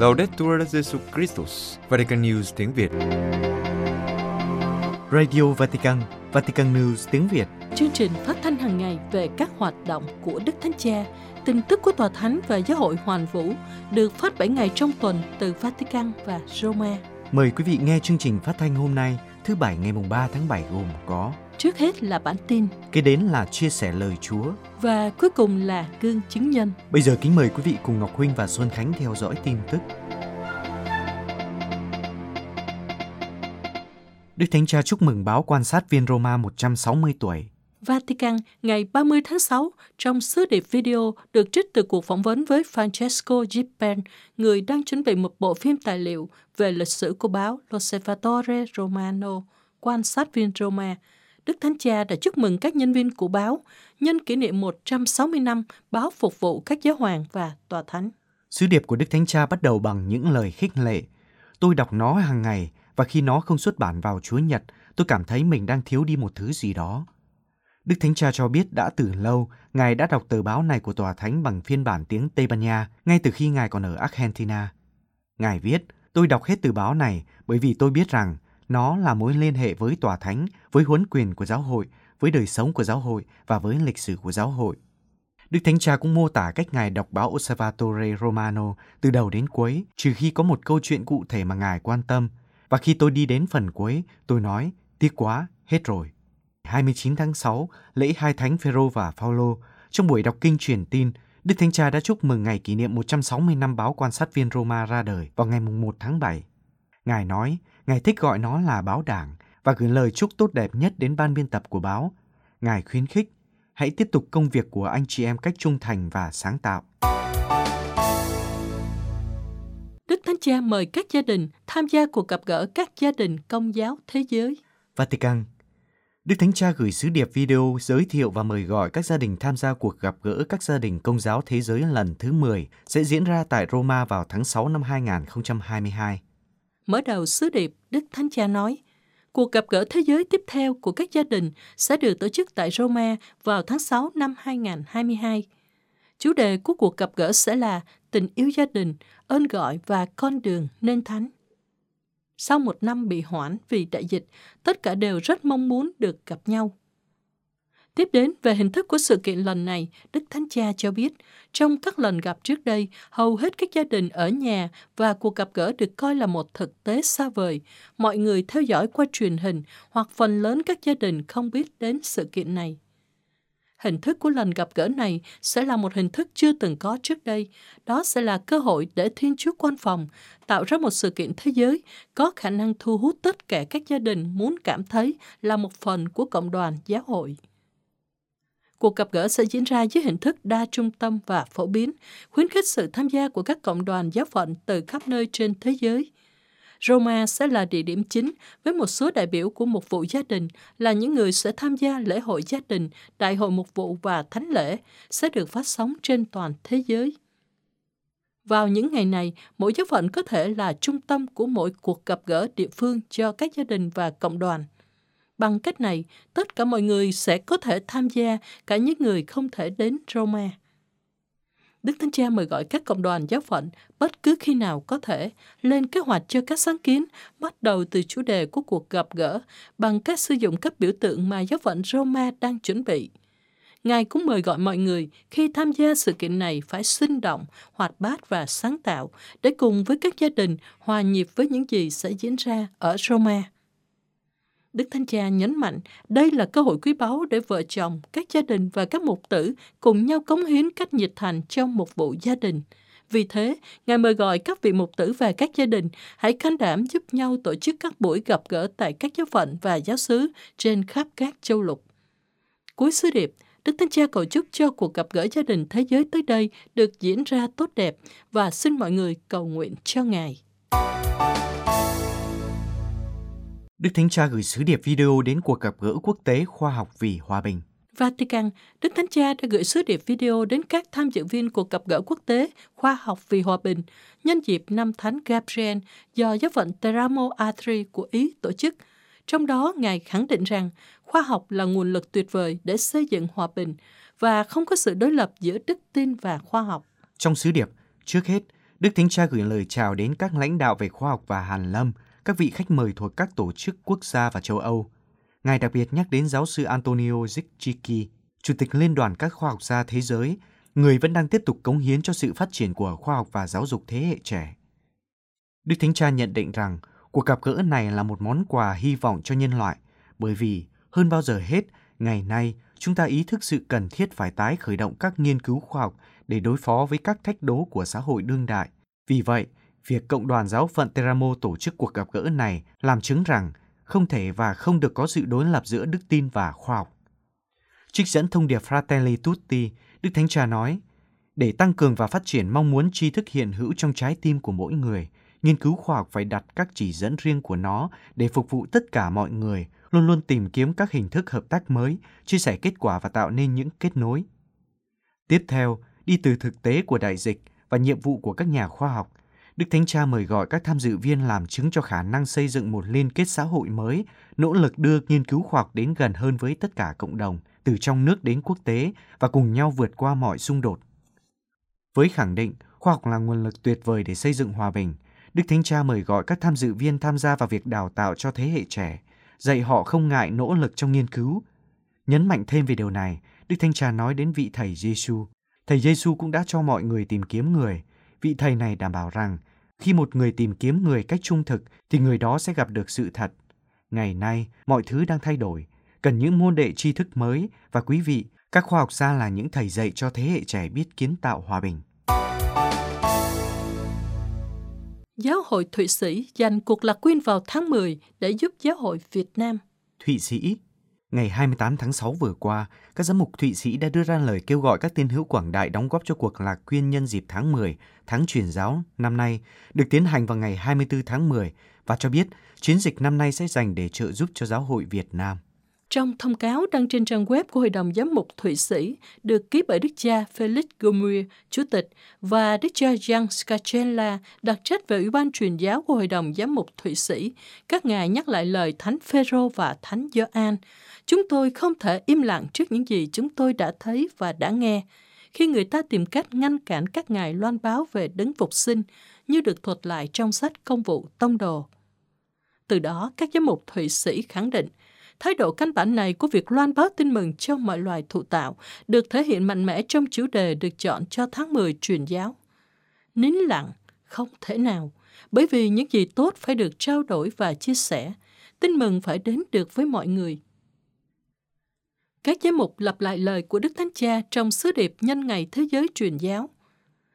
Laudetur Jesus Christus, Vatican News tiếng Việt. Radio Vatican, Vatican News tiếng Việt. Chương trình phát thanh hàng ngày về các hoạt động của Đức Thánh Cha, tin tức của Tòa Thánh và Giáo hội Hoàn Vũ được phát 7 ngày trong tuần từ Vatican và Roma. Mời quý vị nghe chương trình phát thanh hôm nay, thứ Bảy ngày mùng 3 tháng 7 gồm có Trước hết là bản tin Kế đến là chia sẻ lời Chúa. và cuối cùng là gương chứng nhân. Bây giờ kính mời quý vị cùng Ngọc Huynh và Xuân Khánh theo dõi tin tức. Đức Thánh Cha chúc mừng báo quan sát viên Roma 160 tuổi. Vatican ngày 30 tháng 6 trong sứ điệp video được trích từ cuộc phỏng vấn với Francesco Gippen, người đang chuẩn bị một bộ phim tài liệu về lịch sử của báo L'Osservatore Romano, quan sát viên Roma. Đức Thánh Cha đã chúc mừng các nhân viên của báo nhân kỷ niệm 160 năm báo phục vụ các giáo hoàng và tòa thánh. Sứ điệp của Đức Thánh Cha bắt đầu bằng những lời khích lệ. Tôi đọc nó hàng ngày và khi nó không xuất bản vào Chúa Nhật, tôi cảm thấy mình đang thiếu đi một thứ gì đó. Đức Thánh Cha cho biết đã từ lâu Ngài đã đọc tờ báo này của Tòa Thánh bằng phiên bản tiếng Tây Ban Nha ngay từ khi Ngài còn ở Argentina. Ngài viết, tôi đọc hết tờ báo này bởi vì tôi biết rằng nó là mối liên hệ với Tòa Thánh, với huấn quyền của giáo hội, với đời sống của giáo hội và với lịch sử của giáo hội. Đức Thánh Cha cũng mô tả cách Ngài đọc báo Osservatore Romano từ đầu đến cuối, trừ khi có một câu chuyện cụ thể mà Ngài quan tâm. Và khi tôi đi đến phần cuối, tôi nói, tiếc quá, hết rồi. 29 tháng 6, lễ hai thánh Phêrô và Phaolô, trong buổi đọc kinh truyền tin, Đức Thánh Cha đã chúc mừng ngày kỷ niệm 160 năm báo quan sát viên Roma ra đời vào ngày 1 tháng 7. Ngài nói, Ngài thích gọi nó là báo đảng và gửi lời chúc tốt đẹp nhất đến ban biên tập của báo. Ngài khuyến khích, hãy tiếp tục công việc của anh chị em cách trung thành và sáng tạo. Đức Thánh Cha mời các gia đình tham gia cuộc gặp gỡ các gia đình công giáo thế giới. Vatican Đức Thánh Cha gửi sứ điệp video giới thiệu và mời gọi các gia đình tham gia cuộc gặp gỡ các gia đình công giáo thế giới lần thứ 10 sẽ diễn ra tại Roma vào tháng 6 năm 2022. Mở đầu sứ điệp, Đức Thánh Cha nói, cuộc gặp gỡ thế giới tiếp theo của các gia đình sẽ được tổ chức tại Roma vào tháng 6 năm 2022. Chủ đề của cuộc gặp gỡ sẽ là tình yêu gia đình, ơn gọi và con đường nên thánh. Sau một năm bị hoãn vì đại dịch, tất cả đều rất mong muốn được gặp nhau. Tiếp đến về hình thức của sự kiện lần này, Đức Thánh Cha cho biết, trong các lần gặp trước đây, hầu hết các gia đình ở nhà và cuộc gặp gỡ được coi là một thực tế xa vời. Mọi người theo dõi qua truyền hình hoặc phần lớn các gia đình không biết đến sự kiện này. Hình thức của lần gặp gỡ này sẽ là một hình thức chưa từng có trước đây. Đó sẽ là cơ hội để Thiên Chúa quan phòng tạo ra một sự kiện thế giới có khả năng thu hút tất cả các gia đình muốn cảm thấy là một phần của cộng đoàn giáo hội. Cuộc gặp gỡ sẽ diễn ra dưới hình thức đa trung tâm và phổ biến, khuyến khích sự tham gia của các cộng đoàn giáo phận từ khắp nơi trên thế giới. Roma sẽ là địa điểm chính với một số đại biểu của một vụ gia đình là những người sẽ tham gia lễ hội gia đình, đại hội mục vụ và thánh lễ sẽ được phát sóng trên toàn thế giới. Vào những ngày này, mỗi giáo phận có thể là trung tâm của mỗi cuộc gặp gỡ địa phương cho các gia đình và cộng đoàn. Bằng cách này, tất cả mọi người sẽ có thể tham gia, cả những người không thể đến Roma. Đức Thánh Cha mời gọi các cộng đoàn giáo phận bất cứ khi nào có thể lên kế hoạch cho các sáng kiến bắt đầu từ chủ đề của cuộc gặp gỡ bằng cách sử dụng các biểu tượng mà giáo phận Roma đang chuẩn bị. Ngài cũng mời gọi mọi người khi tham gia sự kiện này phải sinh động, hoạt bát và sáng tạo để cùng với các gia đình hòa nhịp với những gì sẽ diễn ra ở Roma. Đức Thánh Cha nhấn mạnh đây là cơ hội quý báu để vợ chồng, các gia đình và các mục tử cùng nhau cống hiến cách nhiệt thành trong một vụ gia đình. Vì thế, Ngài mời gọi các vị mục tử và các gia đình hãy can đảm giúp nhau tổ chức các buổi gặp gỡ tại các giáo phận và giáo xứ trên khắp các châu lục. Cuối sứ điệp, Đức Thánh Cha cầu chúc cho cuộc gặp gỡ gia đình thế giới tới đây được diễn ra tốt đẹp và xin mọi người cầu nguyện cho Ngài. Đức Thánh Cha gửi sứ điệp video đến cuộc gặp gỡ quốc tế khoa học vì hòa bình. Vatican, Đức Thánh Cha đã gửi sứ điệp video đến các tham dự viên cuộc gặp gỡ quốc tế khoa học vì hòa bình nhân dịp năm Thánh Gabriel do giáo phận Teramo Atri của Ý tổ chức. Trong đó, Ngài khẳng định rằng khoa học là nguồn lực tuyệt vời để xây dựng hòa bình và không có sự đối lập giữa đức tin và khoa học. Trong sứ điệp, trước hết, Đức Thánh Cha gửi lời chào đến các lãnh đạo về khoa học và hàn lâm, các vị khách mời thuộc các tổ chức quốc gia và châu Âu. Ngài đặc biệt nhắc đến giáo sư Antonio Zicchiki, Chủ tịch Liên đoàn các khoa học gia thế giới, người vẫn đang tiếp tục cống hiến cho sự phát triển của khoa học và giáo dục thế hệ trẻ. Đức Thánh Cha nhận định rằng cuộc gặp gỡ này là một món quà hy vọng cho nhân loại, bởi vì hơn bao giờ hết, ngày nay chúng ta ý thức sự cần thiết phải tái khởi động các nghiên cứu khoa học để đối phó với các thách đố của xã hội đương đại. Vì vậy, việc Cộng đoàn Giáo phận Teramo tổ chức cuộc gặp gỡ này làm chứng rằng không thể và không được có sự đối lập giữa đức tin và khoa học. Trích dẫn thông điệp Fratelli Tutti, Đức Thánh Cha nói, để tăng cường và phát triển mong muốn tri thức hiện hữu trong trái tim của mỗi người, nghiên cứu khoa học phải đặt các chỉ dẫn riêng của nó để phục vụ tất cả mọi người, luôn luôn tìm kiếm các hình thức hợp tác mới, chia sẻ kết quả và tạo nên những kết nối. Tiếp theo, đi từ thực tế của đại dịch và nhiệm vụ của các nhà khoa học, Đức Thánh Cha mời gọi các tham dự viên làm chứng cho khả năng xây dựng một liên kết xã hội mới, nỗ lực đưa nghiên cứu khoa học đến gần hơn với tất cả cộng đồng, từ trong nước đến quốc tế và cùng nhau vượt qua mọi xung đột. Với khẳng định khoa học là nguồn lực tuyệt vời để xây dựng hòa bình, Đức Thánh Cha mời gọi các tham dự viên tham gia vào việc đào tạo cho thế hệ trẻ, dạy họ không ngại nỗ lực trong nghiên cứu. Nhấn mạnh thêm về điều này, Đức Thánh Cha nói đến vị thầy Giêsu. Thầy Giêsu cũng đã cho mọi người tìm kiếm người. Vị thầy này đảm bảo rằng khi một người tìm kiếm người cách trung thực thì người đó sẽ gặp được sự thật. Ngày nay, mọi thứ đang thay đổi, cần những môn đệ tri thức mới và quý vị, các khoa học gia là những thầy dạy cho thế hệ trẻ biết kiến tạo hòa bình. Giáo hội Thụy Sĩ dành cuộc lạc quyên vào tháng 10 để giúp Giáo hội Việt Nam. Thụy Sĩ Ngày 28 tháng 6 vừa qua, các giám mục Thụy Sĩ đã đưa ra lời kêu gọi các tiên hữu quảng đại đóng góp cho cuộc lạc quyên nhân dịp tháng 10, tháng truyền giáo năm nay, được tiến hành vào ngày 24 tháng 10 và cho biết chiến dịch năm nay sẽ dành để trợ giúp cho giáo hội Việt Nam. Trong thông cáo đăng trên trang web của Hội đồng Giám mục Thụy Sĩ, được ký bởi Đức cha Felix Gomuir, Chủ tịch, và Đức cha Jan Scacella, đặc trách về Ủy ban truyền giáo của Hội đồng Giám mục Thụy Sĩ, các ngài nhắc lại lời Thánh Phêrô và Thánh Gioan. Chúng tôi không thể im lặng trước những gì chúng tôi đã thấy và đã nghe. Khi người ta tìm cách ngăn cản các ngài loan báo về đấng phục sinh, như được thuật lại trong sách công vụ tông đồ. Từ đó, các giám mục Thụy Sĩ khẳng định Thái độ căn bản này của việc loan báo tin mừng cho mọi loài thụ tạo được thể hiện mạnh mẽ trong chủ đề được chọn cho tháng 10 truyền giáo. Nín lặng, không thể nào, bởi vì những gì tốt phải được trao đổi và chia sẻ, tin mừng phải đến được với mọi người. Các giám mục lặp lại lời của Đức Thánh Cha trong sứ điệp nhân ngày Thế giới truyền giáo.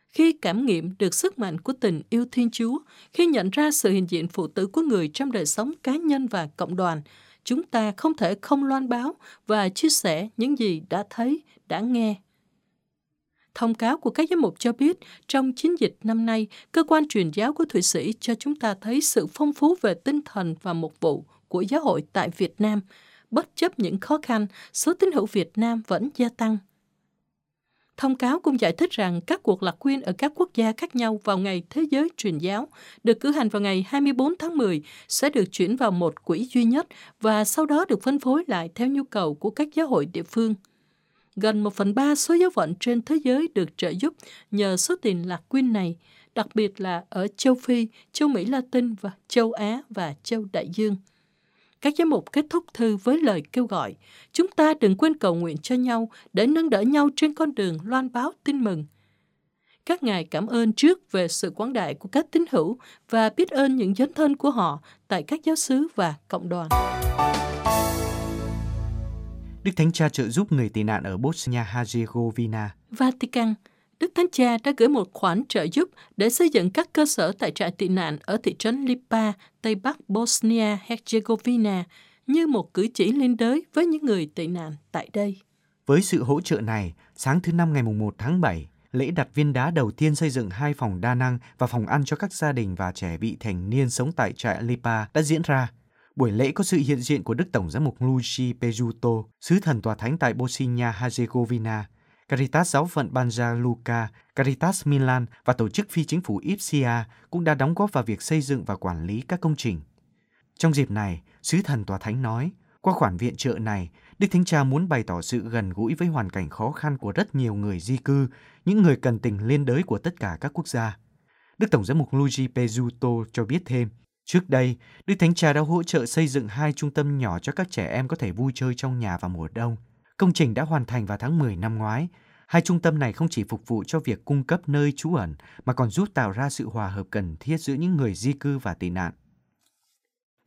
Khi cảm nghiệm được sức mạnh của tình yêu Thiên Chúa, khi nhận ra sự hiện diện phụ tử của người trong đời sống cá nhân và cộng đoàn, chúng ta không thể không loan báo và chia sẻ những gì đã thấy, đã nghe. Thông cáo của các giám mục cho biết, trong chiến dịch năm nay, cơ quan truyền giáo của Thụy Sĩ cho chúng ta thấy sự phong phú về tinh thần và mục vụ của giáo hội tại Việt Nam. Bất chấp những khó khăn, số tín hữu Việt Nam vẫn gia tăng. Thông cáo cũng giải thích rằng các cuộc lạc quyên ở các quốc gia khác nhau vào ngày Thế giới truyền giáo được cử hành vào ngày 24 tháng 10 sẽ được chuyển vào một quỹ duy nhất và sau đó được phân phối lại theo nhu cầu của các giáo hội địa phương. Gần một phần ba số giáo phận trên thế giới được trợ giúp nhờ số tiền lạc quyên này, đặc biệt là ở châu Phi, châu Mỹ Latin và châu Á và châu Đại Dương. Các giám mục kết thúc thư với lời kêu gọi, chúng ta đừng quên cầu nguyện cho nhau để nâng đỡ nhau trên con đường loan báo tin mừng. Các ngài cảm ơn trước về sự quảng đại của các tín hữu và biết ơn những dấn thân của họ tại các giáo xứ và cộng đoàn. Đức Thánh Cha trợ giúp người tị nạn ở Bosnia-Herzegovina. Vatican Đức Thánh Cha đã gửi một khoản trợ giúp để xây dựng các cơ sở tại trại tị nạn ở thị trấn Lipa, Tây Bắc Bosnia-Herzegovina như một cử chỉ liên đới với những người tị nạn tại đây. Với sự hỗ trợ này, sáng thứ Năm ngày 1 tháng 7, lễ đặt viên đá đầu tiên xây dựng hai phòng đa năng và phòng ăn cho các gia đình và trẻ vị thành niên sống tại trại Lipa đã diễn ra. Buổi lễ có sự hiện diện của Đức Tổng giám mục Luigi Pejuto, sứ thần tòa thánh tại Bosnia-Herzegovina, Caritas giáo phận Banja Luka, Caritas Milan và tổ chức phi chính phủ Ipsia cũng đã đóng góp vào việc xây dựng và quản lý các công trình. Trong dịp này, Sứ thần Tòa Thánh nói, qua khoản viện trợ này, Đức Thánh Cha muốn bày tỏ sự gần gũi với hoàn cảnh khó khăn của rất nhiều người di cư, những người cần tình liên đới của tất cả các quốc gia. Đức Tổng giám mục Luigi Pezzuto cho biết thêm, trước đây, Đức Thánh Cha đã hỗ trợ xây dựng hai trung tâm nhỏ cho các trẻ em có thể vui chơi trong nhà vào mùa đông. Công trình đã hoàn thành vào tháng 10 năm ngoái. Hai trung tâm này không chỉ phục vụ cho việc cung cấp nơi trú ẩn, mà còn giúp tạo ra sự hòa hợp cần thiết giữa những người di cư và tị nạn.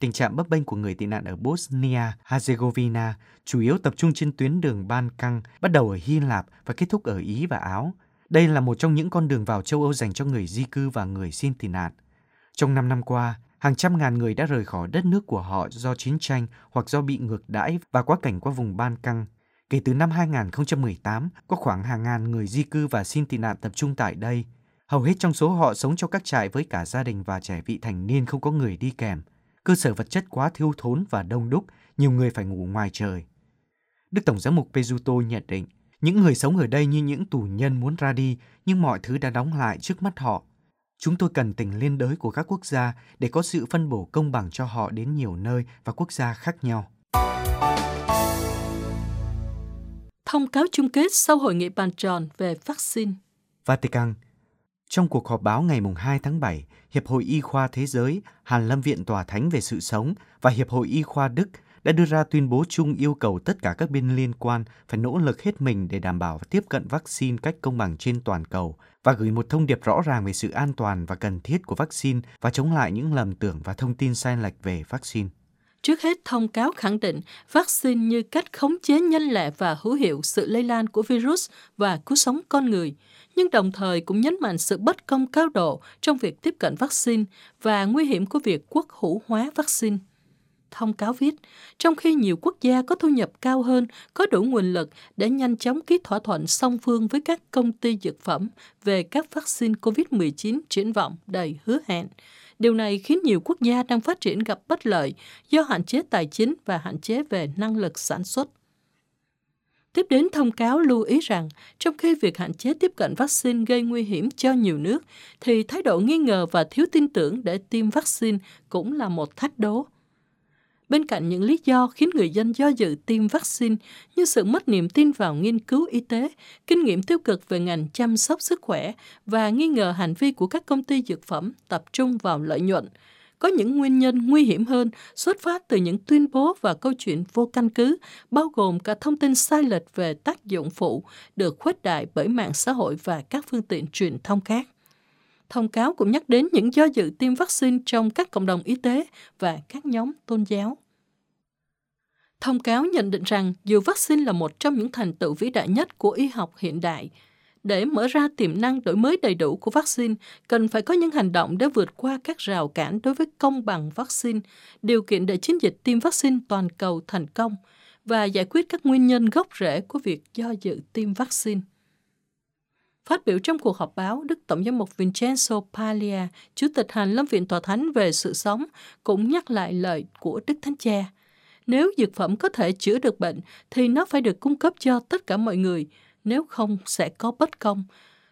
Tình trạng bấp bênh của người tị nạn ở Bosnia-Herzegovina chủ yếu tập trung trên tuyến đường Ban Căng, bắt đầu ở Hy Lạp và kết thúc ở Ý và Áo. Đây là một trong những con đường vào châu Âu dành cho người di cư và người xin tị nạn. Trong 5 năm qua, hàng trăm ngàn người đã rời khỏi đất nước của họ do chiến tranh hoặc do bị ngược đãi và quá cảnh qua vùng Ban Căng. Kể từ năm 2018, có khoảng hàng ngàn người di cư và xin tị nạn tập trung tại đây. Hầu hết trong số họ sống trong các trại với cả gia đình và trẻ vị thành niên không có người đi kèm. Cơ sở vật chất quá thiếu thốn và đông đúc, nhiều người phải ngủ ngoài trời. Đức Tổng giám mục Pezuto nhận định, những người sống ở đây như những tù nhân muốn ra đi, nhưng mọi thứ đã đóng lại trước mắt họ. Chúng tôi cần tình liên đới của các quốc gia để có sự phân bổ công bằng cho họ đến nhiều nơi và quốc gia khác nhau. Thông cáo chung kết sau hội nghị bàn tròn về vaccine. Vatican Trong cuộc họp báo ngày 2 tháng 7, Hiệp hội Y khoa Thế giới, Hàn Lâm Viện Tòa Thánh về sự sống và Hiệp hội Y khoa Đức đã đưa ra tuyên bố chung yêu cầu tất cả các bên liên quan phải nỗ lực hết mình để đảm bảo tiếp cận vaccine cách công bằng trên toàn cầu và gửi một thông điệp rõ ràng về sự an toàn và cần thiết của vaccine và chống lại những lầm tưởng và thông tin sai lệch về vaccine. Trước hết, thông cáo khẳng định vaccine như cách khống chế nhanh lẹ và hữu hiệu sự lây lan của virus và cứu sống con người, nhưng đồng thời cũng nhấn mạnh sự bất công cao độ trong việc tiếp cận vaccine và nguy hiểm của việc quốc hữu hóa vaccine. Thông cáo viết, trong khi nhiều quốc gia có thu nhập cao hơn, có đủ nguồn lực để nhanh chóng ký thỏa thuận song phương với các công ty dược phẩm về các vaccine COVID-19 triển vọng đầy hứa hẹn, Điều này khiến nhiều quốc gia đang phát triển gặp bất lợi do hạn chế tài chính và hạn chế về năng lực sản xuất. Tiếp đến thông cáo lưu ý rằng, trong khi việc hạn chế tiếp cận vaccine gây nguy hiểm cho nhiều nước, thì thái độ nghi ngờ và thiếu tin tưởng để tiêm vaccine cũng là một thách đố. Bên cạnh những lý do khiến người dân do dự tiêm vaccine như sự mất niềm tin vào nghiên cứu y tế, kinh nghiệm tiêu cực về ngành chăm sóc sức khỏe và nghi ngờ hành vi của các công ty dược phẩm tập trung vào lợi nhuận, có những nguyên nhân nguy hiểm hơn xuất phát từ những tuyên bố và câu chuyện vô căn cứ, bao gồm cả thông tin sai lệch về tác dụng phụ được khuếch đại bởi mạng xã hội và các phương tiện truyền thông khác. Thông cáo cũng nhắc đến những do dự tiêm vaccine trong các cộng đồng y tế và các nhóm tôn giáo. Thông cáo nhận định rằng dù vaccine là một trong những thành tựu vĩ đại nhất của y học hiện đại, để mở ra tiềm năng đổi mới đầy đủ của vaccine, cần phải có những hành động để vượt qua các rào cản đối với công bằng vaccine, điều kiện để chiến dịch tiêm vaccine toàn cầu thành công và giải quyết các nguyên nhân gốc rễ của việc do dự tiêm vaccine. Phát biểu trong cuộc họp báo, Đức Tổng giám mục Vincenzo Paglia, Chủ tịch Hành Lâm Viện Tòa Thánh về sự sống, cũng nhắc lại lời của Đức Thánh Cha. Nếu dược phẩm có thể chữa được bệnh, thì nó phải được cung cấp cho tất cả mọi người, nếu không sẽ có bất công,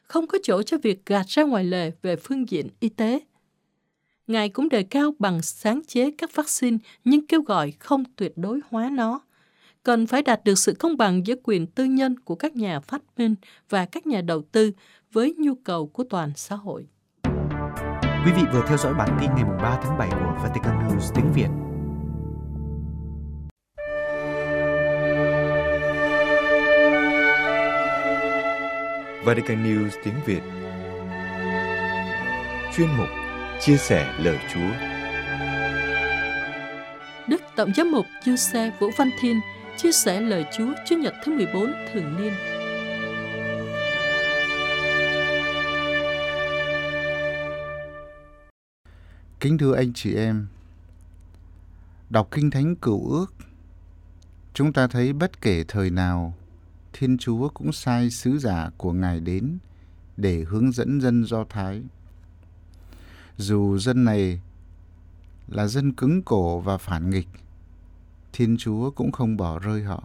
không có chỗ cho việc gạt ra ngoài lề về phương diện y tế. Ngài cũng đề cao bằng sáng chế các vaccine nhưng kêu gọi không tuyệt đối hóa nó cần phải đạt được sự công bằng giữa quyền tư nhân của các nhà phát minh và các nhà đầu tư với nhu cầu của toàn xã hội. Quý vị vừa theo dõi bản tin ngày 3 tháng 7 của Vatican News tiếng Việt. Vatican News tiếng Việt Chuyên mục Chia sẻ lời Chúa Đức Tổng giám mục Giuse Vũ Văn Thiên chia sẻ lời Chúa Chúa Nhật thứ 14 thường niên. Kính thưa anh chị em, đọc Kinh Thánh Cựu Ước, chúng ta thấy bất kể thời nào, Thiên Chúa cũng sai sứ giả của Ngài đến để hướng dẫn dân Do Thái. Dù dân này là dân cứng cổ và phản nghịch, Thiên Chúa cũng không bỏ rơi họ.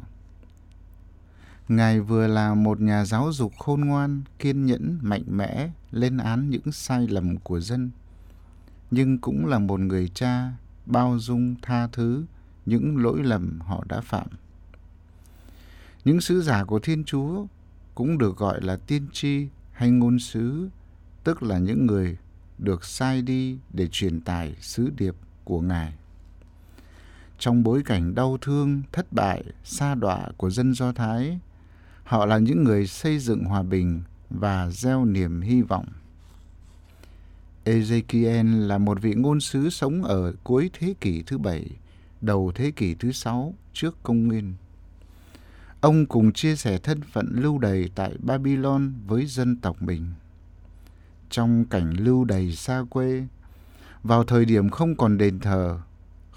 Ngài vừa là một nhà giáo dục khôn ngoan, kiên nhẫn, mạnh mẽ, lên án những sai lầm của dân, nhưng cũng là một người cha bao dung tha thứ những lỗi lầm họ đã phạm. Những sứ giả của Thiên Chúa cũng được gọi là tiên tri hay ngôn sứ, tức là những người được sai đi để truyền tải sứ điệp của Ngài. Trong bối cảnh đau thương, thất bại, sa đọa của dân Do Thái, họ là những người xây dựng hòa bình và gieo niềm hy vọng. Ezekiel là một vị ngôn sứ sống ở cuối thế kỷ thứ bảy, đầu thế kỷ thứ sáu trước công nguyên. Ông cùng chia sẻ thân phận lưu đày tại Babylon với dân tộc mình. Trong cảnh lưu đày xa quê, vào thời điểm không còn đền thờ,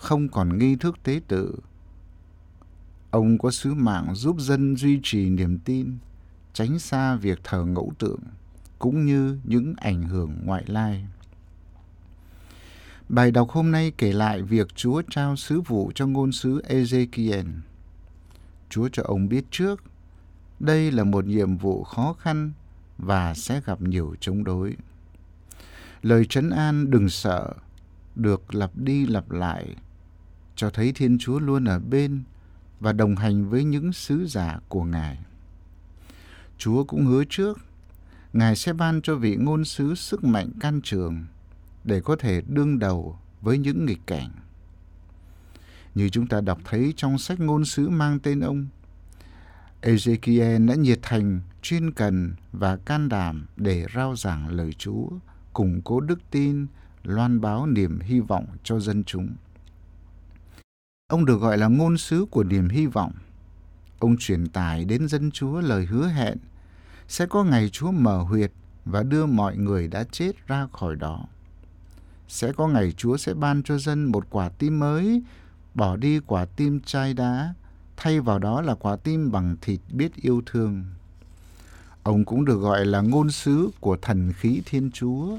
không còn nghi thức tế tự, ông có sứ mạng giúp dân duy trì niềm tin, tránh xa việc thờ ngẫu tượng, cũng như những ảnh hưởng ngoại lai. Bài đọc hôm nay kể lại việc Chúa trao sứ vụ cho ngôn sứ Ezekiel. Chúa cho ông biết trước, đây là một nhiệm vụ khó khăn và sẽ gặp nhiều chống đối. Lời trấn an đừng sợ được lặp đi lặp lại cho thấy Thiên Chúa luôn ở bên và đồng hành với những sứ giả của Ngài. Chúa cũng hứa trước, Ngài sẽ ban cho vị ngôn sứ sức mạnh can trường để có thể đương đầu với những nghịch cảnh. Như chúng ta đọc thấy trong sách ngôn sứ mang tên ông, Ezekiel đã nhiệt thành, chuyên cần và can đảm để rao giảng lời Chúa, củng cố đức tin, loan báo niềm hy vọng cho dân chúng. Ông được gọi là ngôn sứ của niềm hy vọng. Ông truyền tải đến dân Chúa lời hứa hẹn sẽ có ngày Chúa mở huyệt và đưa mọi người đã chết ra khỏi đó. Sẽ có ngày Chúa sẽ ban cho dân một quả tim mới, bỏ đi quả tim chai đá, thay vào đó là quả tim bằng thịt biết yêu thương. Ông cũng được gọi là ngôn sứ của thần khí Thiên Chúa.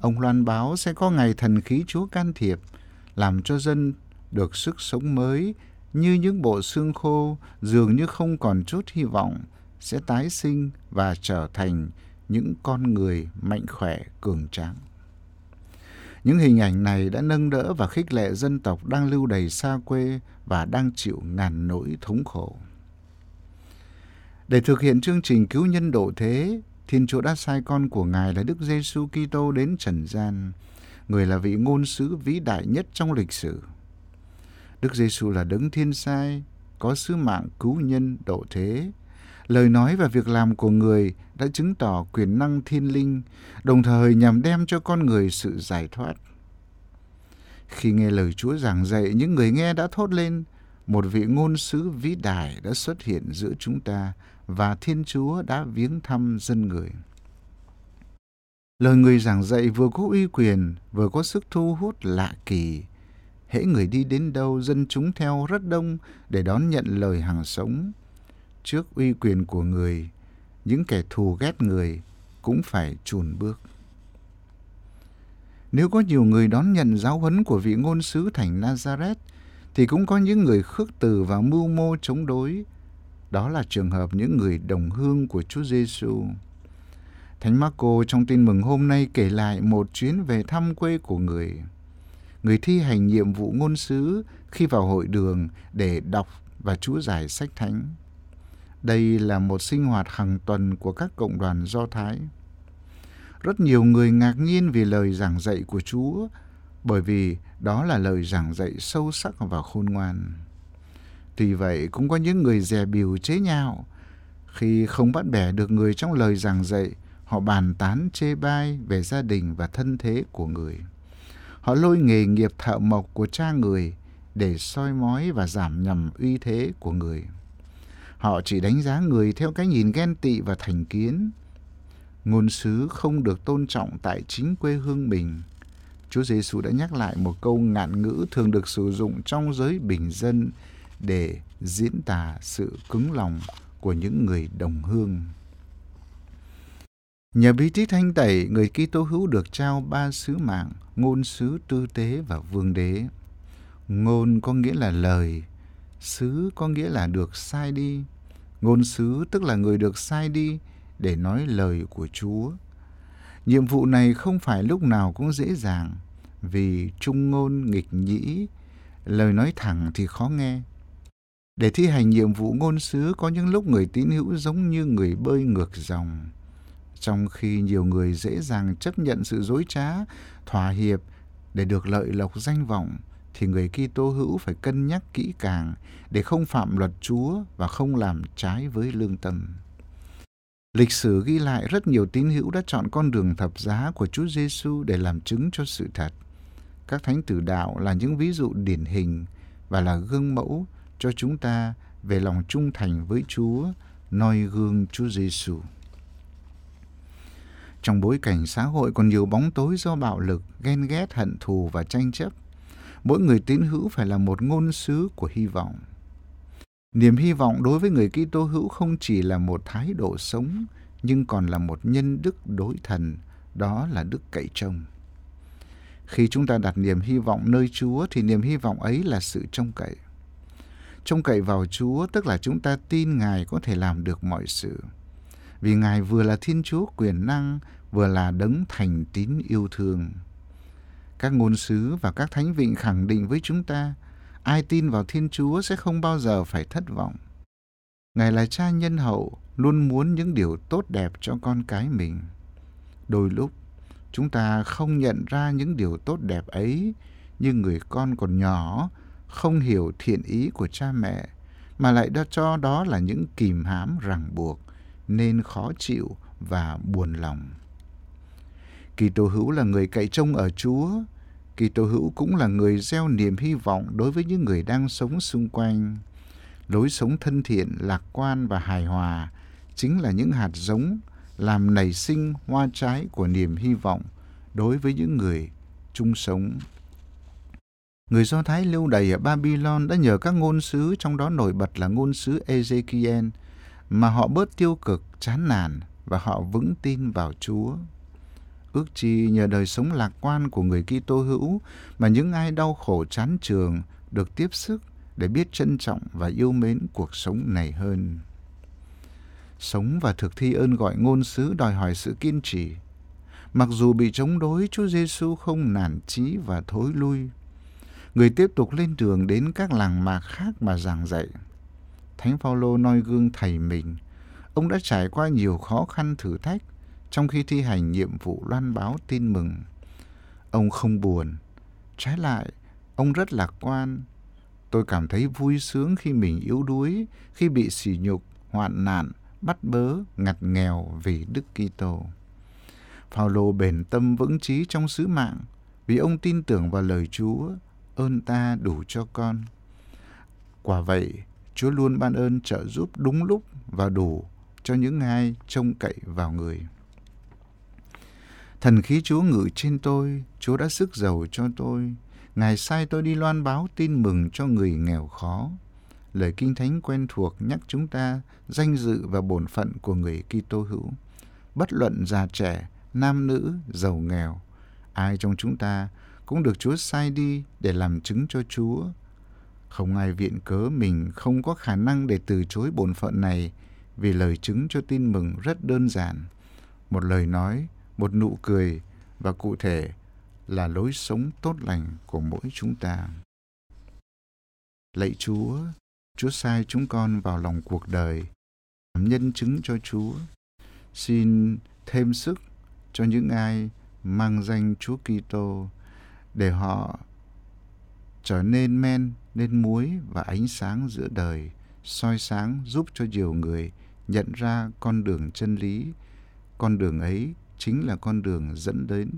Ông loan báo sẽ có ngày thần khí Chúa can thiệp, làm cho dân được sức sống mới như những bộ xương khô dường như không còn chút hy vọng sẽ tái sinh và trở thành những con người mạnh khỏe cường tráng. Những hình ảnh này đã nâng đỡ và khích lệ dân tộc đang lưu đầy xa quê và đang chịu ngàn nỗi thống khổ. Để thực hiện chương trình cứu nhân độ thế, Thiên Chúa đã sai con của Ngài là Đức Giêsu Kitô đến trần gian, người là vị ngôn sứ vĩ đại nhất trong lịch sử. Đức Giêsu là đấng thiên sai, có sứ mạng cứu nhân độ thế. Lời nói và việc làm của người đã chứng tỏ quyền năng thiên linh, đồng thời nhằm đem cho con người sự giải thoát. Khi nghe lời Chúa giảng dạy, những người nghe đã thốt lên, một vị ngôn sứ vĩ đại đã xuất hiện giữa chúng ta và Thiên Chúa đã viếng thăm dân người. Lời người giảng dạy vừa có uy quyền, vừa có sức thu hút lạ kỳ, hễ người đi đến đâu dân chúng theo rất đông để đón nhận lời hàng sống. Trước uy quyền của người, những kẻ thù ghét người cũng phải chùn bước. Nếu có nhiều người đón nhận giáo huấn của vị ngôn sứ thành Nazareth, thì cũng có những người khước từ và mưu mô chống đối. Đó là trường hợp những người đồng hương của Chúa Giêsu. Thánh Marco trong tin mừng hôm nay kể lại một chuyến về thăm quê của người người thi hành nhiệm vụ ngôn sứ khi vào hội đường để đọc và chúa giải sách thánh. Đây là một sinh hoạt hàng tuần của các cộng đoàn Do Thái. Rất nhiều người ngạc nhiên vì lời giảng dạy của Chúa, bởi vì đó là lời giảng dạy sâu sắc và khôn ngoan. Tuy vậy, cũng có những người dè biểu chế nhạo. Khi không bắt bẻ được người trong lời giảng dạy, họ bàn tán chê bai về gia đình và thân thế của người. Họ lôi nghề nghiệp thợ mộc của cha người để soi mói và giảm nhầm uy thế của người. Họ chỉ đánh giá người theo cái nhìn ghen tị và thành kiến. Ngôn sứ không được tôn trọng tại chính quê hương mình. Chúa Giêsu đã nhắc lại một câu ngạn ngữ thường được sử dụng trong giới bình dân để diễn tả sự cứng lòng của những người đồng hương. Nhờ bí tích thanh tẩy, người Kitô hữu được trao ba sứ mạng, ngôn sứ, tư tế và vương đế. Ngôn có nghĩa là lời, sứ có nghĩa là được sai đi. Ngôn sứ tức là người được sai đi để nói lời của Chúa. Nhiệm vụ này không phải lúc nào cũng dễ dàng, vì trung ngôn nghịch nhĩ, lời nói thẳng thì khó nghe. Để thi hành nhiệm vụ ngôn sứ có những lúc người tín hữu giống như người bơi ngược dòng trong khi nhiều người dễ dàng chấp nhận sự dối trá, thỏa hiệp để được lợi lộc danh vọng, thì người Kitô hữu phải cân nhắc kỹ càng để không phạm luật Chúa và không làm trái với lương tâm. Lịch sử ghi lại rất nhiều tín hữu đã chọn con đường thập giá của Chúa Giêsu để làm chứng cho sự thật. Các thánh tử đạo là những ví dụ điển hình và là gương mẫu cho chúng ta về lòng trung thành với Chúa, noi gương Chúa Giêsu. Trong bối cảnh xã hội còn nhiều bóng tối do bạo lực, ghen ghét, hận thù và tranh chấp, mỗi người tín hữu phải là một ngôn sứ của hy vọng. Niềm hy vọng đối với người Kitô hữu không chỉ là một thái độ sống, nhưng còn là một nhân đức đối thần, đó là đức cậy trông. Khi chúng ta đặt niềm hy vọng nơi Chúa thì niềm hy vọng ấy là sự trông cậy. Trông cậy vào Chúa tức là chúng ta tin Ngài có thể làm được mọi sự. Vì Ngài vừa là Thiên Chúa quyền năng, vừa là đấng thành tín yêu thương. Các ngôn sứ và các thánh vịnh khẳng định với chúng ta, ai tin vào Thiên Chúa sẽ không bao giờ phải thất vọng. Ngài là cha nhân hậu, luôn muốn những điều tốt đẹp cho con cái mình. Đôi lúc, chúng ta không nhận ra những điều tốt đẹp ấy như người con còn nhỏ, không hiểu thiện ý của cha mẹ, mà lại đã cho đó là những kìm hãm ràng buộc, nên khó chịu và buồn lòng. Kitô hữu là người cậy trông ở Chúa. Kitô hữu cũng là người gieo niềm hy vọng đối với những người đang sống xung quanh. Lối sống thân thiện, lạc quan và hài hòa chính là những hạt giống làm nảy sinh hoa trái của niềm hy vọng đối với những người chung sống. Người Do Thái lưu đày ở Babylon đã nhờ các ngôn sứ, trong đó nổi bật là ngôn sứ Ezekiel, mà họ bớt tiêu cực, chán nản và họ vững tin vào Chúa. Ước chi nhờ đời sống lạc quan của người Kitô hữu mà những ai đau khổ chán trường được tiếp sức để biết trân trọng và yêu mến cuộc sống này hơn. Sống và thực thi ơn gọi ngôn sứ đòi hỏi sự kiên trì. Mặc dù bị chống đối, Chúa Giêsu không nản chí và thối lui. Người tiếp tục lên đường đến các làng mạc khác mà giảng dạy. Thánh Phaolô noi gương thầy mình. Ông đã trải qua nhiều khó khăn thử thách trong khi thi hành nhiệm vụ loan báo tin mừng. Ông không buồn, trái lại, ông rất lạc quan. Tôi cảm thấy vui sướng khi mình yếu đuối, khi bị sỉ nhục, hoạn nạn, bắt bớ, ngặt nghèo vì Đức Kitô. Phaolô bền tâm vững chí trong sứ mạng, vì ông tin tưởng vào lời Chúa, ơn ta đủ cho con. Quả vậy, Chúa luôn ban ơn trợ giúp đúng lúc và đủ cho những ai trông cậy vào người. Thần khí Chúa ngự trên tôi, Chúa đã sức giàu cho tôi. Ngài sai tôi đi loan báo tin mừng cho người nghèo khó. Lời Kinh Thánh quen thuộc nhắc chúng ta danh dự và bổn phận của người Kitô hữu. Bất luận già trẻ, nam nữ, giàu nghèo, ai trong chúng ta cũng được Chúa sai đi để làm chứng cho Chúa. Không ai viện cớ mình không có khả năng để từ chối bổn phận này vì lời chứng cho tin mừng rất đơn giản. Một lời nói một nụ cười và cụ thể là lối sống tốt lành của mỗi chúng ta. Lạy Chúa, Chúa sai chúng con vào lòng cuộc đời, làm nhân chứng cho Chúa. Xin thêm sức cho những ai mang danh Chúa Kitô để họ trở nên men, nên muối và ánh sáng giữa đời, soi sáng giúp cho nhiều người nhận ra con đường chân lý. Con đường ấy chính là con đường dẫn đến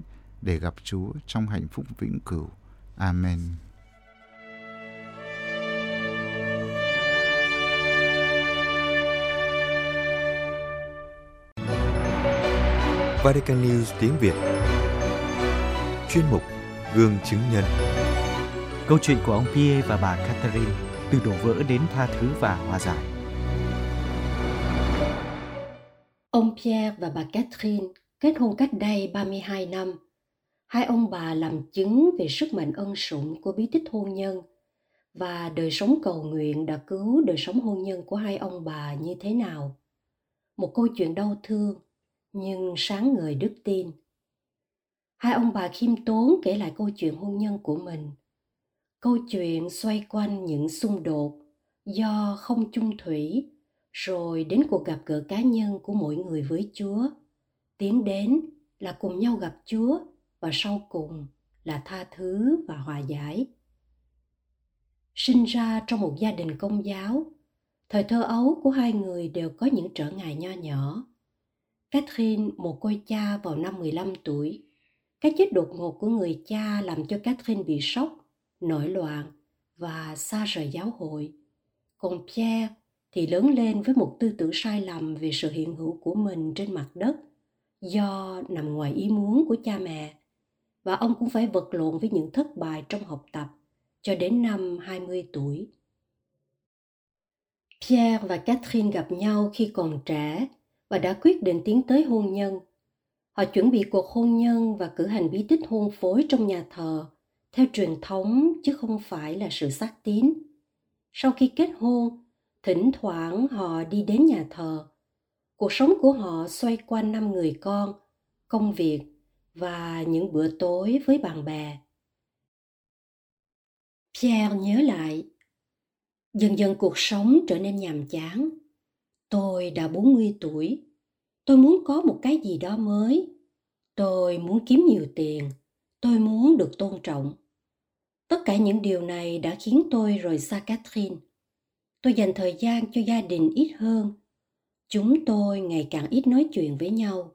để gặp Chúa trong hạnh phúc vĩnh cửu. Amen. Vatican News tiếng Việt Chuyên mục Gương chứng nhân Câu chuyện của ông Pierre và bà Catherine từ đổ vỡ đến tha thứ và hòa giải. Ông Pierre và bà Catherine kết hôn cách đây 32 năm. Hai ông bà làm chứng về sức mạnh ân sủng của bí tích hôn nhân và đời sống cầu nguyện đã cứu đời sống hôn nhân của hai ông bà như thế nào. Một câu chuyện đau thương, nhưng sáng ngời đức tin. Hai ông bà khiêm tốn kể lại câu chuyện hôn nhân của mình. Câu chuyện xoay quanh những xung đột do không chung thủy rồi đến cuộc gặp gỡ cá nhân của mỗi người với Chúa tiến đến là cùng nhau gặp Chúa và sau cùng là tha thứ và hòa giải. Sinh ra trong một gia đình công giáo, thời thơ ấu của hai người đều có những trở ngại nho nhỏ. Catherine một cô cha vào năm 15 tuổi. Cái chết đột ngột của người cha làm cho Catherine bị sốc, nổi loạn và xa rời giáo hội. Còn Pierre thì lớn lên với một tư tưởng sai lầm về sự hiện hữu của mình trên mặt đất do nằm ngoài ý muốn của cha mẹ và ông cũng phải vật lộn với những thất bại trong học tập cho đến năm 20 tuổi. Pierre và Catherine gặp nhau khi còn trẻ và đã quyết định tiến tới hôn nhân. Họ chuẩn bị cuộc hôn nhân và cử hành bí tích hôn phối trong nhà thờ, theo truyền thống chứ không phải là sự xác tín. Sau khi kết hôn, thỉnh thoảng họ đi đến nhà thờ. Cuộc sống của họ xoay quanh năm người con, công việc và những bữa tối với bạn bè. Pierre nhớ lại. Dần dần cuộc sống trở nên nhàm chán. Tôi đã 40 tuổi. Tôi muốn có một cái gì đó mới. Tôi muốn kiếm nhiều tiền. Tôi muốn được tôn trọng. Tất cả những điều này đã khiến tôi rời xa Catherine. Tôi dành thời gian cho gia đình ít hơn. Chúng tôi ngày càng ít nói chuyện với nhau.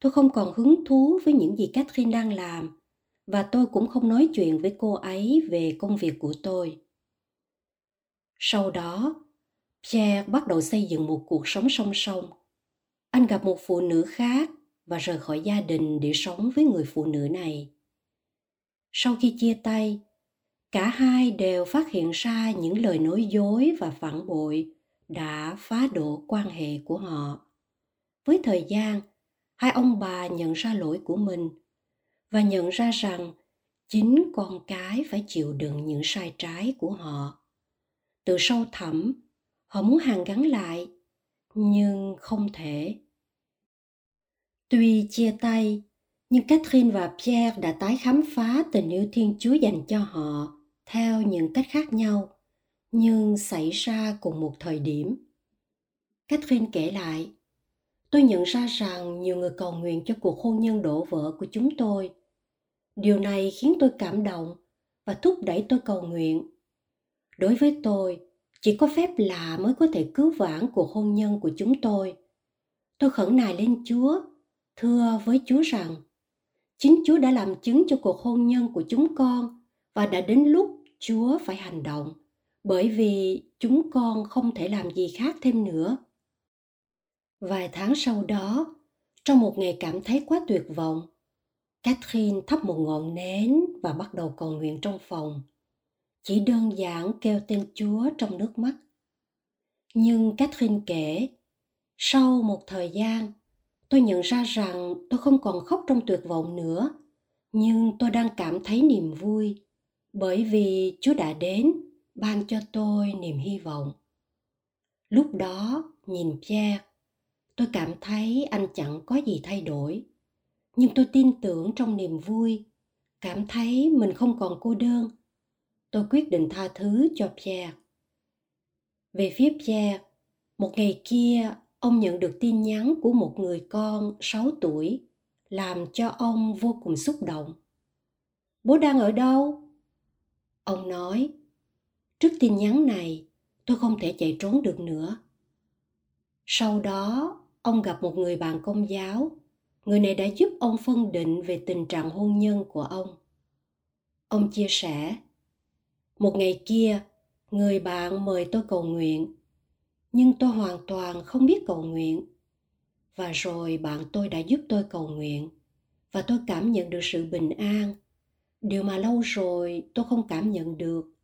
Tôi không còn hứng thú với những gì Catherine đang làm và tôi cũng không nói chuyện với cô ấy về công việc của tôi. Sau đó, Pierre bắt đầu xây dựng một cuộc sống song song. Anh gặp một phụ nữ khác và rời khỏi gia đình để sống với người phụ nữ này. Sau khi chia tay, cả hai đều phát hiện ra những lời nói dối và phản bội đã phá đổ quan hệ của họ. Với thời gian, hai ông bà nhận ra lỗi của mình và nhận ra rằng chính con cái phải chịu đựng những sai trái của họ từ sâu thẳm họ muốn hàn gắn lại nhưng không thể tuy chia tay nhưng Catherine và Pierre đã tái khám phá tình yêu Thiên Chúa dành cho họ theo những cách khác nhau, nhưng xảy ra cùng một thời điểm. Catherine kể lại, tôi nhận ra rằng nhiều người cầu nguyện cho cuộc hôn nhân đổ vỡ của chúng tôi. Điều này khiến tôi cảm động và thúc đẩy tôi cầu nguyện. Đối với tôi, chỉ có phép lạ mới có thể cứu vãn cuộc hôn nhân của chúng tôi. Tôi khẩn nài lên Chúa, thưa với Chúa rằng, chính Chúa đã làm chứng cho cuộc hôn nhân của chúng con và đã đến lúc Chúa phải hành động, bởi vì chúng con không thể làm gì khác thêm nữa. Vài tháng sau đó, trong một ngày cảm thấy quá tuyệt vọng, Catherine thắp một ngọn nến và bắt đầu cầu nguyện trong phòng. Chỉ đơn giản kêu tên Chúa trong nước mắt. Nhưng Catherine kể, sau một thời gian, tôi nhận ra rằng tôi không còn khóc trong tuyệt vọng nữa, nhưng tôi đang cảm thấy niềm vui bởi vì Chúa đã đến ban cho tôi niềm hy vọng. Lúc đó, nhìn Pierre, tôi cảm thấy anh chẳng có gì thay đổi nhưng tôi tin tưởng trong niềm vui cảm thấy mình không còn cô đơn tôi quyết định tha thứ cho pierre về phía pierre một ngày kia ông nhận được tin nhắn của một người con 6 tuổi, làm cho ông vô cùng xúc động. Bố đang ở đâu? Ông nói, trước tin nhắn này, tôi không thể chạy trốn được nữa. Sau đó, ông gặp một người bạn công giáo. Người này đã giúp ông phân định về tình trạng hôn nhân của ông. Ông chia sẻ, một ngày kia, người bạn mời tôi cầu nguyện nhưng tôi hoàn toàn không biết cầu nguyện. Và rồi bạn tôi đã giúp tôi cầu nguyện. Và tôi cảm nhận được sự bình an. Điều mà lâu rồi tôi không cảm nhận được.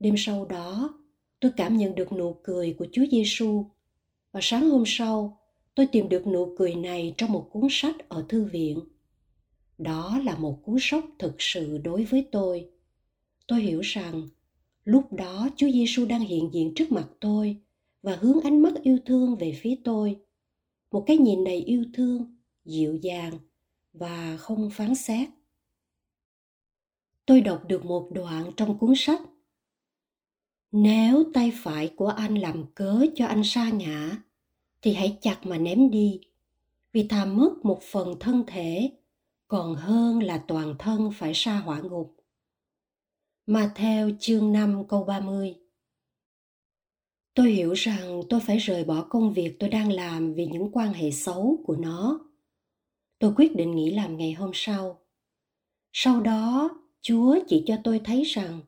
Đêm sau đó, tôi cảm nhận được nụ cười của chúa giêsu và sáng hôm sau, tôi tìm được nụ cười này trong một cuốn sách ở thư viện. Đó là một cú sốc thực sự đối với tôi. Tôi hiểu rằng, lúc đó chúa giêsu đang hiện diện trước mặt tôi và hướng ánh mắt yêu thương về phía tôi. Một cái nhìn đầy yêu thương, dịu dàng và không phán xét. Tôi đọc được một đoạn trong cuốn sách, nếu tay phải của anh làm cớ cho anh sa ngã, thì hãy chặt mà ném đi, vì thà mất một phần thân thể, còn hơn là toàn thân phải sa hỏa ngục. Mà theo chương 5 câu 30 Tôi hiểu rằng tôi phải rời bỏ công việc tôi đang làm vì những quan hệ xấu của nó. Tôi quyết định nghỉ làm ngày hôm sau. Sau đó, Chúa chỉ cho tôi thấy rằng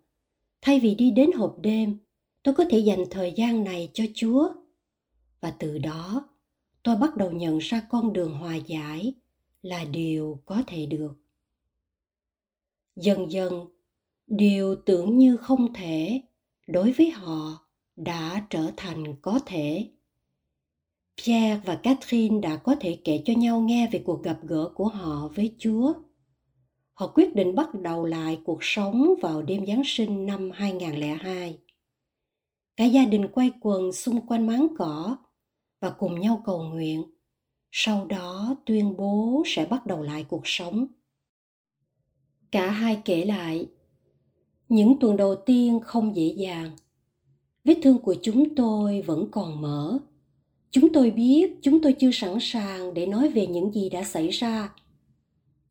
thay vì đi đến hộp đêm, tôi có thể dành thời gian này cho Chúa. Và từ đó, tôi bắt đầu nhận ra con đường hòa giải là điều có thể được. Dần dần, điều tưởng như không thể đối với họ đã trở thành có thể. Pierre và Catherine đã có thể kể cho nhau nghe về cuộc gặp gỡ của họ với Chúa. Họ quyết định bắt đầu lại cuộc sống vào đêm Giáng sinh năm 2002. Cả gia đình quay quần xung quanh máng cỏ và cùng nhau cầu nguyện. Sau đó tuyên bố sẽ bắt đầu lại cuộc sống. Cả hai kể lại, những tuần đầu tiên không dễ dàng vết thương của chúng tôi vẫn còn mở. Chúng tôi biết, chúng tôi chưa sẵn sàng để nói về những gì đã xảy ra.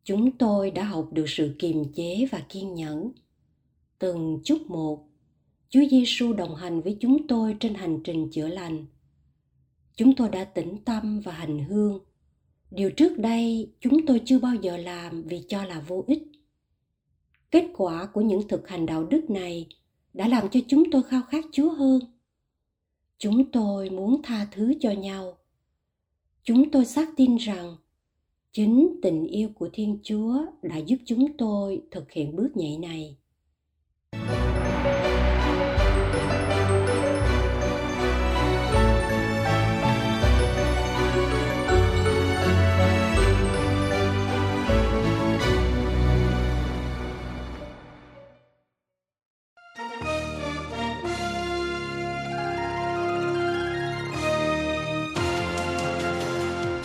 Chúng tôi đã học được sự kiềm chế và kiên nhẫn. Từng chút một, chúa giêsu đồng hành với chúng tôi trên hành trình chữa lành. Chúng tôi đã tĩnh tâm và hành hương. Điều trước đây, chúng tôi chưa bao giờ làm vì cho là vô ích. Kết quả của những thực hành đạo đức này đã làm cho chúng tôi khao khát Chúa hơn. Chúng tôi muốn tha thứ cho nhau. Chúng tôi xác tin rằng chính tình yêu của Thiên Chúa đã giúp chúng tôi thực hiện bước nhảy này.